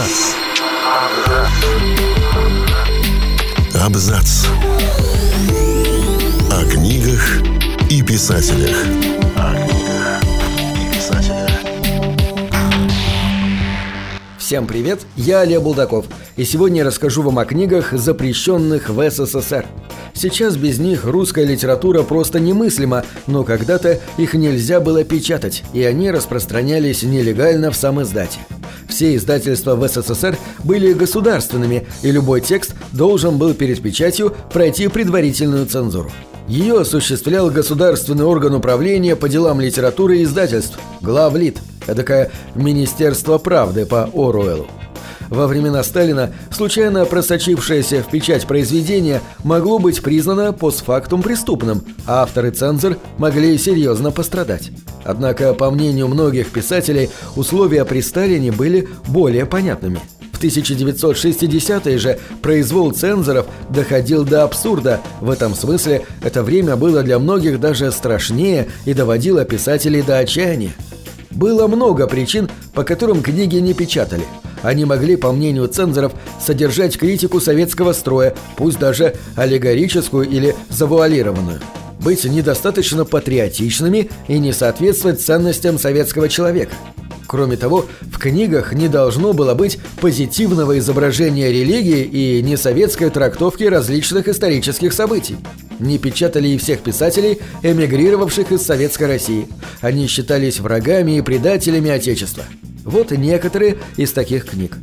Абзац. Абзац. О книгах и писателях. О книгах и писателях. Всем привет, я Олег Булдаков, и сегодня я расскажу вам о книгах, запрещенных в СССР. Сейчас без них русская литература просто немыслима, но когда-то их нельзя было печатать, и они распространялись нелегально в сам издате. Все издательства в СССР были государственными, и любой текст должен был перед печатью пройти предварительную цензуру. Ее осуществлял государственный орган управления по делам литературы и издательств – главлит, эдакое «Министерство правды» по Оруэллу. Во времена Сталина случайно просочившееся в печать произведение могло быть признано постфактум преступным, а автор и цензор могли серьезно пострадать. Однако, по мнению многих писателей, условия при Сталине были более понятными. В 1960-е же произвол цензоров доходил до абсурда. В этом смысле это время было для многих даже страшнее и доводило писателей до отчаяния. Было много причин, по которым книги не печатали – они могли, по мнению цензоров, содержать критику советского строя, пусть даже аллегорическую или завуалированную. Быть недостаточно патриотичными и не соответствовать ценностям советского человека. Кроме того, в книгах не должно было быть позитивного изображения религии и несоветской трактовки различных исторических событий. Не печатали и всех писателей, эмигрировавших из Советской России. Они считались врагами и предателями Отечества. Вот некоторые из таких книг.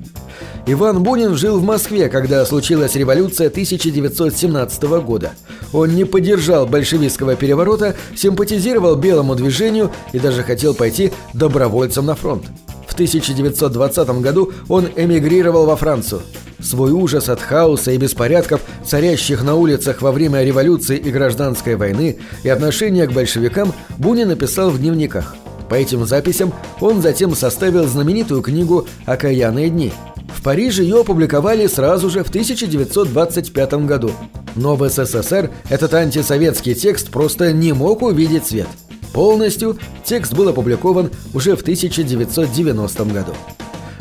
Иван Бунин жил в Москве, когда случилась революция 1917 года. Он не поддержал большевистского переворота, симпатизировал белому движению и даже хотел пойти добровольцем на фронт. В 1920 году он эмигрировал во Францию. Свой ужас от хаоса и беспорядков, царящих на улицах во время революции и гражданской войны, и отношение к большевикам Бунин написал в дневниках – по этим записям он затем составил знаменитую книгу «Окаянные дни». В Париже ее опубликовали сразу же в 1925 году. Но в СССР этот антисоветский текст просто не мог увидеть свет. Полностью текст был опубликован уже в 1990 году.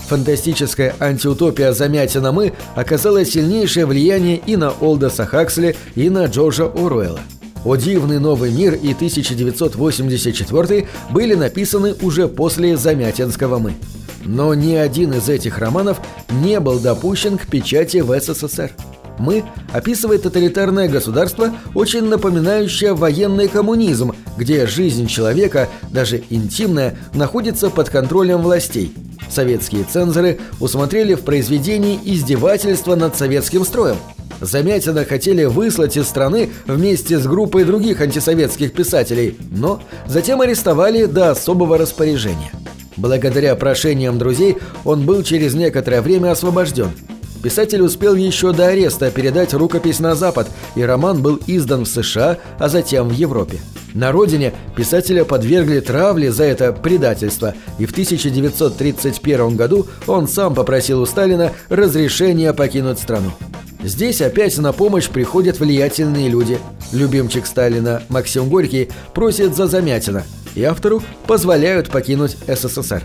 Фантастическая антиутопия «Замятина мы» оказала сильнейшее влияние и на Олдоса Хаксли, и на Джорджа Оруэлла. «О дивный новый мир» и 1984 были написаны уже после Замятинского «Мы». Но ни один из этих романов не был допущен к печати в СССР. «Мы» описывает тоталитарное государство, очень напоминающее военный коммунизм, где жизнь человека, даже интимная, находится под контролем властей. Советские цензоры усмотрели в произведении издевательство над советским строем – Замятина хотели выслать из страны вместе с группой других антисоветских писателей, но затем арестовали до особого распоряжения. Благодаря прошениям друзей он был через некоторое время освобожден. Писатель успел еще до ареста передать рукопись на Запад, и роман был издан в США, а затем в Европе. На родине писателя подвергли травле за это предательство, и в 1931 году он сам попросил у Сталина разрешения покинуть страну. Здесь опять на помощь приходят влиятельные люди. Любимчик Сталина Максим Горький просит за Замятина, и автору позволяют покинуть СССР.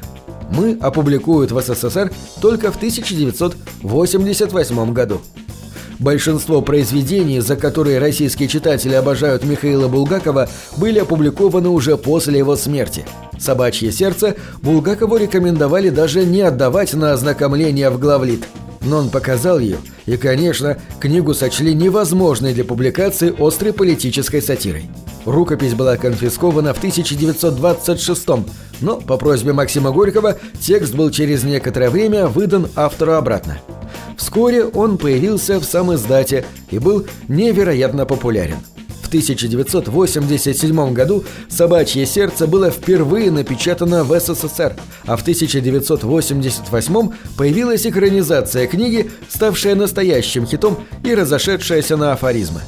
«Мы» опубликуют в СССР только в 1988 году. Большинство произведений, за которые российские читатели обожают Михаила Булгакова, были опубликованы уже после его смерти. «Собачье сердце» Булгакову рекомендовали даже не отдавать на ознакомление в главлит – но он показал ее, и, конечно, книгу сочли невозможной для публикации острой политической сатирой. Рукопись была конфискована в 1926 но по просьбе Максима Горького текст был через некоторое время выдан автору обратно. Вскоре он появился в самом издате и был невероятно популярен. 1987 году «Собачье сердце» было впервые напечатано в СССР, а в 1988 появилась экранизация книги, ставшая настоящим хитом и разошедшаяся на афоризмы.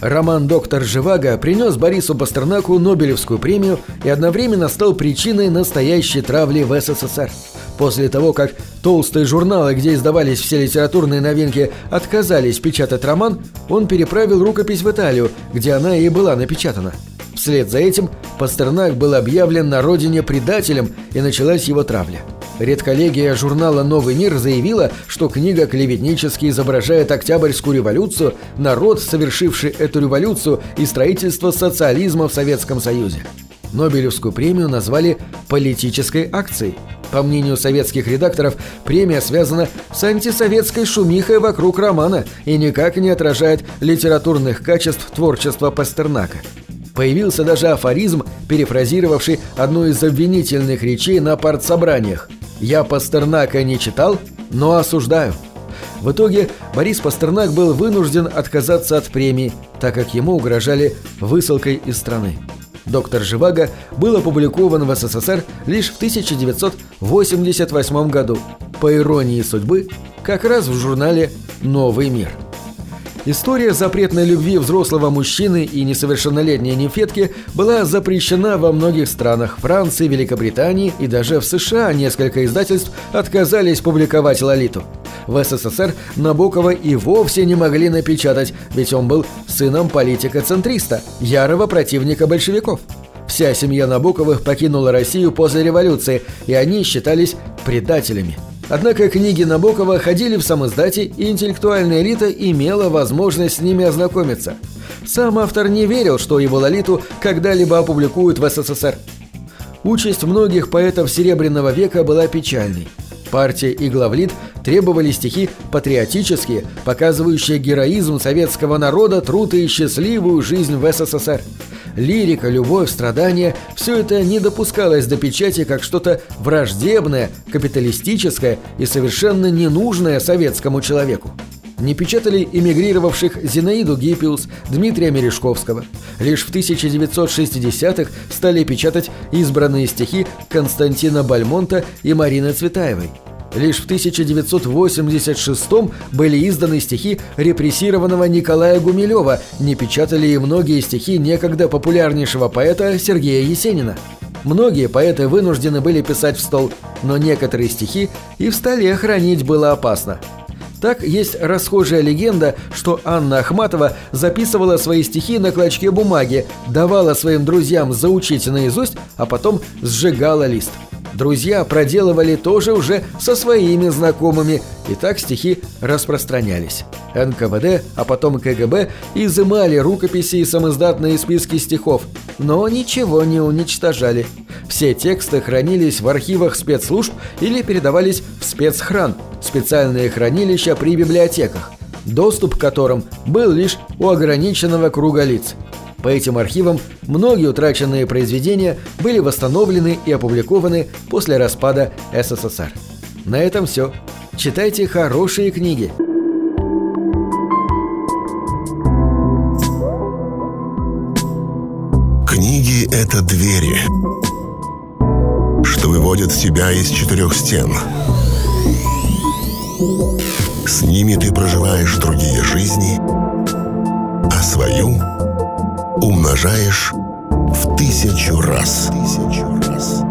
Роман «Доктор Живаго» принес Борису Пастернаку Нобелевскую премию и одновременно стал причиной настоящей травли в СССР. После того, как толстые журналы, где издавались все литературные новинки, отказались печатать роман, он переправил рукопись в Италию, где она и была напечатана. Вслед за этим Пастернак был объявлен на родине предателем и началась его травля. Редколлегия журнала «Новый мир» заявила, что книга клеветнически изображает Октябрьскую революцию, народ, совершивший эту революцию и строительство социализма в Советском Союзе. Нобелевскую премию назвали «политической акцией». По мнению советских редакторов, премия связана с антисоветской шумихой вокруг романа и никак не отражает литературных качеств творчества Пастернака. Появился даже афоризм, перефразировавший одну из обвинительных речей на партсобраниях. «Я Пастернака не читал, но осуждаю». В итоге Борис Пастернак был вынужден отказаться от премии, так как ему угрожали высылкой из страны. «Доктор Живаго» был опубликован в СССР лишь в 1988 году, по иронии судьбы, как раз в журнале «Новый мир». История запретной любви взрослого мужчины и несовершеннолетней нимфетки была запрещена во многих странах Франции, Великобритании и даже в США несколько издательств отказались публиковать Лолиту. В СССР Набокова и вовсе не могли напечатать, ведь он был сыном политика-центриста, ярого противника большевиков. Вся семья Набоковых покинула Россию после революции, и они считались предателями – Однако книги Набокова ходили в самоиздате, и интеллектуальная элита имела возможность с ними ознакомиться. Сам автор не верил, что его «Лолиту» когда-либо опубликуют в СССР. Участь многих поэтов Серебряного века была печальной. Партия и главлит требовали стихи патриотические, показывающие героизм советского народа, труд и счастливую жизнь в СССР лирика, любовь, страдания – все это не допускалось до печати как что-то враждебное, капиталистическое и совершенно ненужное советскому человеку. Не печатали эмигрировавших Зинаиду Гиппиус, Дмитрия Мережковского. Лишь в 1960-х стали печатать избранные стихи Константина Бальмонта и Марины Цветаевой – Лишь в 1986 были изданы стихи репрессированного Николая Гумилева, не печатали и многие стихи некогда популярнейшего поэта Сергея Есенина. Многие поэты вынуждены были писать в стол, но некоторые стихи и в столе хранить было опасно. Так есть расхожая легенда, что Анна Ахматова записывала свои стихи на клочке бумаги, давала своим друзьям заучить наизусть, а потом сжигала лист. Друзья проделывали тоже уже со своими знакомыми, и так стихи распространялись. НКВД, а потом КГБ изымали рукописи и самоиздатные списки стихов, но ничего не уничтожали. Все тексты хранились в архивах спецслужб или передавались в спецхран, специальные хранилища при библиотеках, доступ к которым был лишь у ограниченного круга лиц – по этим архивам многие утраченные произведения были восстановлены и опубликованы после распада СССР. На этом все. Читайте хорошие книги. Книги — это двери, что выводят тебя из четырех стен. С ними ты проживаешь другие жизни, а свою — умножаешь в тысячу раз. Тысячу раз.